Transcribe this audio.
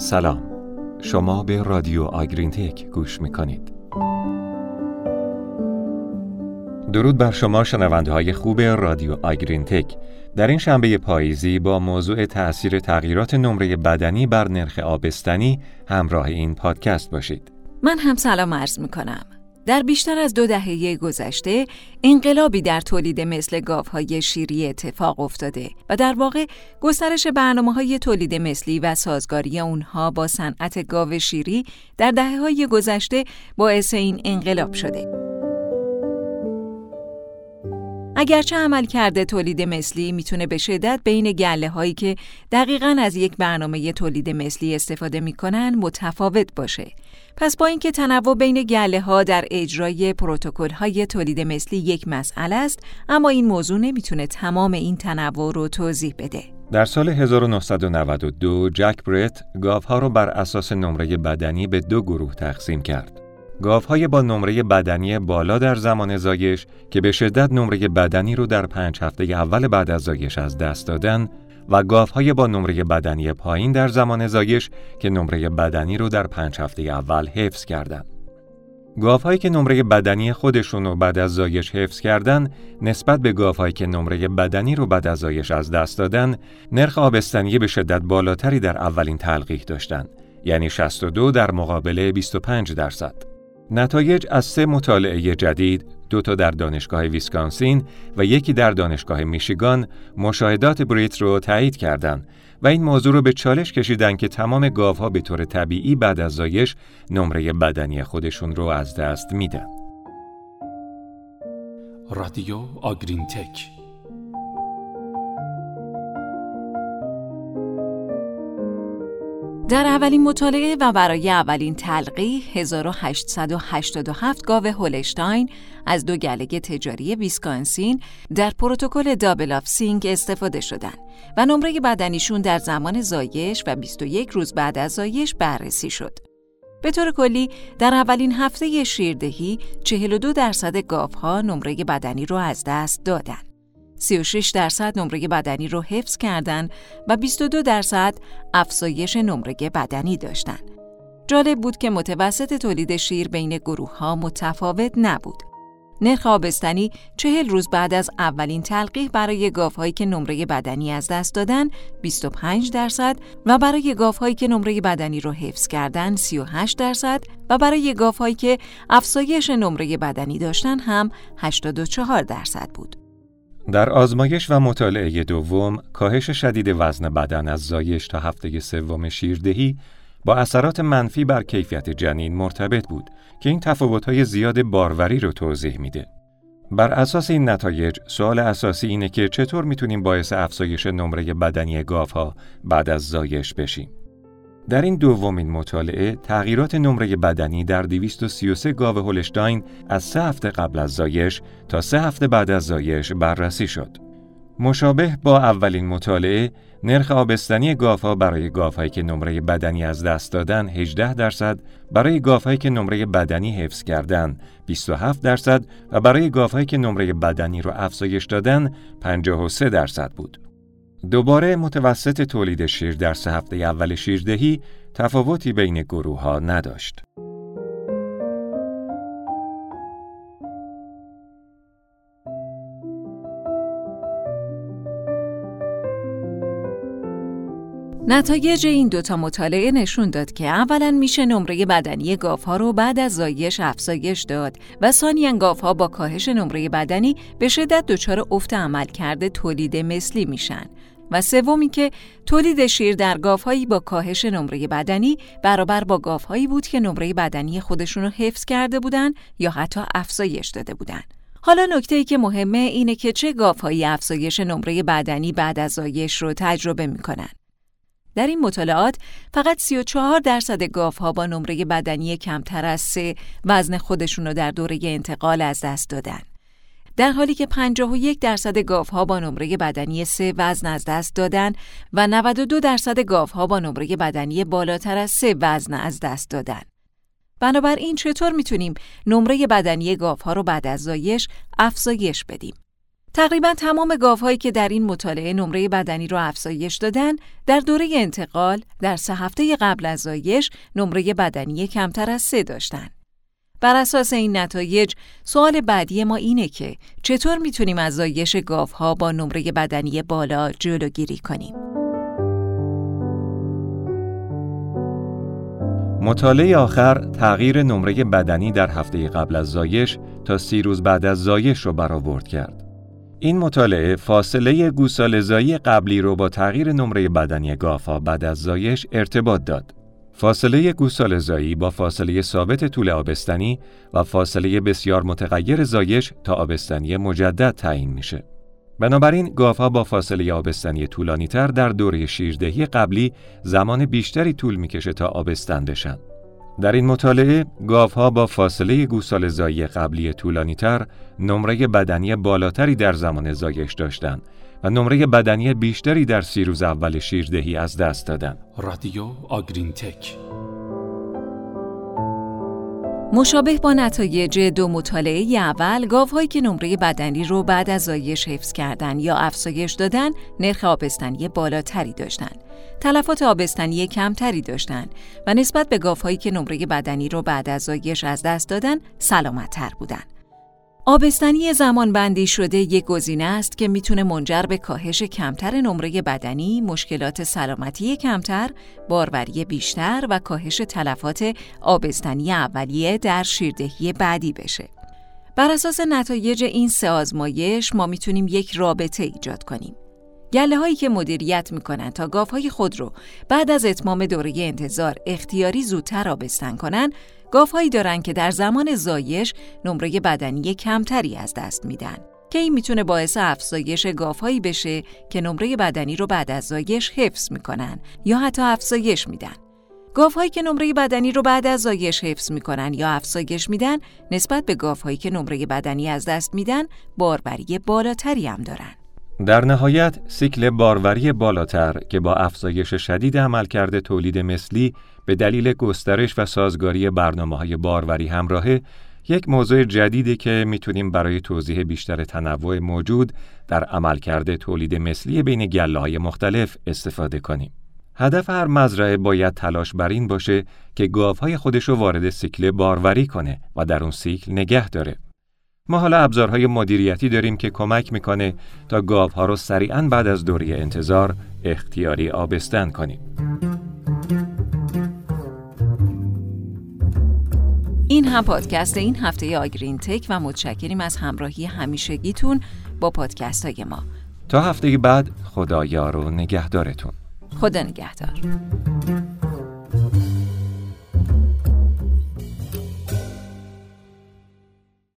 سلام. شما به رادیو آگرین تک گوش می‌کنید. درود بر شما شنونده های خوب رادیو آگرین تک در این شنبه پاییزی با موضوع تأثیر تغییرات نمره بدنی بر نرخ آبستنی همراه این پادکست باشید. من هم سلام عرض می‌کنم. در بیشتر از دو دهه گذشته انقلابی در تولید مثل گاوهای شیری اتفاق افتاده و در واقع گسترش برنامه های تولید مثلی و سازگاری اونها با صنعت گاو شیری در دهه های گذشته باعث این انقلاب شده. اگرچه عمل کرده تولید مثلی می‌تونه به شدت بین گله هایی که دقیقا از یک برنامه تولید مثلی استفاده می‌کنن متفاوت باشه. پس با اینکه تنوع بین گله ها در اجرای پروتکل های تولید مثلی یک مسئله است، اما این موضوع نمی‌تونه تمام این تنوع رو توضیح بده. در سال 1992 جک برت گاوها رو بر اساس نمره بدنی به دو گروه تقسیم کرد. گاوهای با نمره بدنی بالا در زمان زایش که به شدت نمره بدنی رو در پنج هفته اول بعد از زایش از دست دادن و گاوهای با نمره بدنی پایین در زمان زایش که نمره بدنی رو در پنج هفته اول حفظ کردند. گاوهایی که نمره بدنی خودشون رو بعد از زایش حفظ کردن نسبت به گاوهایی که نمره بدنی رو بعد از زایش از دست دادن نرخ آبستنی به شدت بالاتری در اولین تلقیح داشتند یعنی 62 در مقابل 25 درصد نتایج از سه مطالعه جدید، دو تا در دانشگاه ویسکانسین و یکی در دانشگاه میشیگان، مشاهدات بریت رو تایید کردند و این موضوع رو به چالش کشیدن که تمام گاوها به طور طبیعی بعد از زایش نمره بدنی خودشون رو از دست میدن. رادیو اگرین تک در اولین مطالعه و برای اولین تلقیح 1887 گاو هولشتاین از دو گله تجاری ویسکانسین در پروتکل double ovsynch استفاده شدند و نمره بدنیشون در زمان زایش و 21 روز بعد از زایش بررسی شد. به طور کلی در اولین هفته شیردهی 42 درصد گاوها نمره بدنی رو از دست دادند. 36 درصد نمره بدنی رو حفظ کردند و 22 درصد افزایش نمره بدنی داشتند. جالب بود که متوسط تولید شیر بین گروه ها متفاوت نبود. نرخ آبستنی چهل روز بعد از اولین تلقیح برای گاوهایی که نمره بدنی از دست دادن 25 درصد و برای گاوهایی که نمره بدنی رو حفظ کردن 38 درصد و برای گاوهایی که افزایش نمره بدنی داشتن هم 84 درصد بود. در آزمایش و مطالعه دوم، کاهش شدید وزن بدن از زایش تا هفته سوم شیردهی با اثرات منفی بر کیفیت جنین مرتبط بود که این تفاوت‌های زیاد باروری رو توضیح میده. بر اساس این نتایج، سوال اساسی اینه که چطور می‌تونیم باعث افزایش نمره بدنی گاوها بعد از زایش بشیم. در این دومین مطالعه تغییرات نمره بدنی در 233 گاو هولشتاین از سه هفته قبل از زایش تا سه هفته بعد از زایش بررسی شد. مشابه با اولین مطالعه، نرخ آبستنی گاوها برای گاوهایی که نمره بدنی از دست دادن 18 درصد، برای گاوهایی که نمره بدنی حفظ کردن 27 درصد و برای گاوهایی که نمره بدنی را افزایش دادن 53 درصد بود. دوباره متوسط تولید شیر در سه هفته اول شیردهی تفاوتی بین گروه ها نداشت. نتایج این دوتا مطالعه نشون داد که اولا میشه نمره بدنی گاوها رو بعد از زایش افزایش داد و ثانیا گاوها با کاهش نمره بدنی به شدت دچار افت عمل کرده تولید مثلی میشن و سومی که تولید شیر در گاوهایی با کاهش نمره بدنی برابر با گاوهایی بود که نمره بدنی خودشون رو حفظ کرده بودن یا حتی افزایش داده بودن. حالا نکته ای که مهمه اینه که چه گاوهایی افزایش نمره بدنی بعد از زایش رو تجربه می‌کنن. در این مطالعات فقط 34 درصد گاوها با نمره بدنی کمتر از سه وزن خودشون رو در دوره انتقال از دست دادن. در حالی که 51 درصد گاوها با نمره بدنی سه وزن از دست دادن و 92 درصد گاوها با نمره بدنی بالاتر از سه وزن از دست دادن. بنابراین چطور می‌تونیم نمره بدنی گاوها رو بعد از زایش افزایش بدیم؟ تقریبا تمام گاوهایی که در این مطالعه نمره بدنی را افزایش دادن در دوره انتقال در سه هفته قبل از زایش نمره بدنی کمتر از سه داشتند. بر اساس این نتایج سوال بعدی ما اینه که چطور می‌تونیم از زایش گاوها با نمره بدنی بالا جلوگیری کنیم؟ مطالعه آخر تغییر نمره بدنی در هفته قبل از زایش تا سی روز بعد از زایش رو برآورد کرد. این مطالعه فاصله گوسالزایی قبلی رو با تغییر نمره بدنی گاوها بعد از زایش ارتباط داد. فاصله گوسالزایی با فاصله ثابت طول آبستنی و فاصله بسیار متغیر زایش تا آبستنی مجدد تعیین میشه. بنابراین گاوها با فاصله آبستنی طولانی تر در دوره شیردهی قبلی زمان بیشتری طول می‌کشه تا آبستن بشن. در این مطالعه گاوها با فاصله گوسال زایی قبلی طولانی تر نمره بدنی بالاتری در زمان زایش داشتند و نمره بدنی بیشتری در سی روز اول شیردهی از دست دادند. رادیو آگرین تک مشابه با نتایج دو مطالعه اول، گاوهایی که نمره بدنی رو بعد از زایش حفظ کردن یا افزایش دادن، نرخ آبستنی بالاتری داشتند. تلفات آبستنی کمتری داشتند و نسبت به گاوهایی که نمره بدنی رو بعد از زایش از دست دادن، سلامتتر بودند. آبستنی زمان بندی شده یک گزینه است که می‌تونه منجر به کاهش کمتر نمره بدنی، مشکلات سلامتی کمتر، باروری بیشتر و کاهش تلفات آبستنی اولیه در شیردهی بعدی بشه. بر اساس نتایج این سه آزمایش ما می‌تونیم یک رابطه ایجاد کنیم. گله هایی که مدیریت می‌کنن تا گاوهای خود رو بعد از اتمام دوره انتظار اختیاری زودتر آبستن کنن گاوهایی دارن که در زمان زایش نمره بدنی کمتری از دست میدن که این می‌تونه باعث افزایش گاوهایی بشه که نمره بدنی رو بعد از زایش حفظ می‌کنن یا حتی افزایش میدن. گاوهایی که نمره بدنی رو بعد از زایش حفظ می‌کنن یا افزایش میدن نسبت به گاوهایی که نمره بدنی از دست میدن باربری بالاتری هم دارن. در نهایت سیکل باروری بالاتر که با افزایش شدید عملکرد تولید مثلی به دلیل گسترش و سازگاری برنامه های باروری همراهه یک موضوع جدیدی که می‌تونیم برای توضیح بیشتر تنوع موجود در عملکرد تولید مثلی بین گله های مختلف استفاده کنیم. هدف هر مزرعه باید تلاش بر این باشه که گاوهای خودش رو وارد سیکل باروری کنه و در اون سیکل نگه داره. ما حالا ابزارهای مدیریتی داریم که کمک می‌کنه تا گاوها رو سریعا بعد از دوره انتظار اختیاری آبستن کنیم. این هم پادکست این هفته آگرین تک و متشکریم از همراهی همیشگیتون با پادکست های ما. تا هفته بعد خدا یار و نگهدارتون. خدا نگهدار.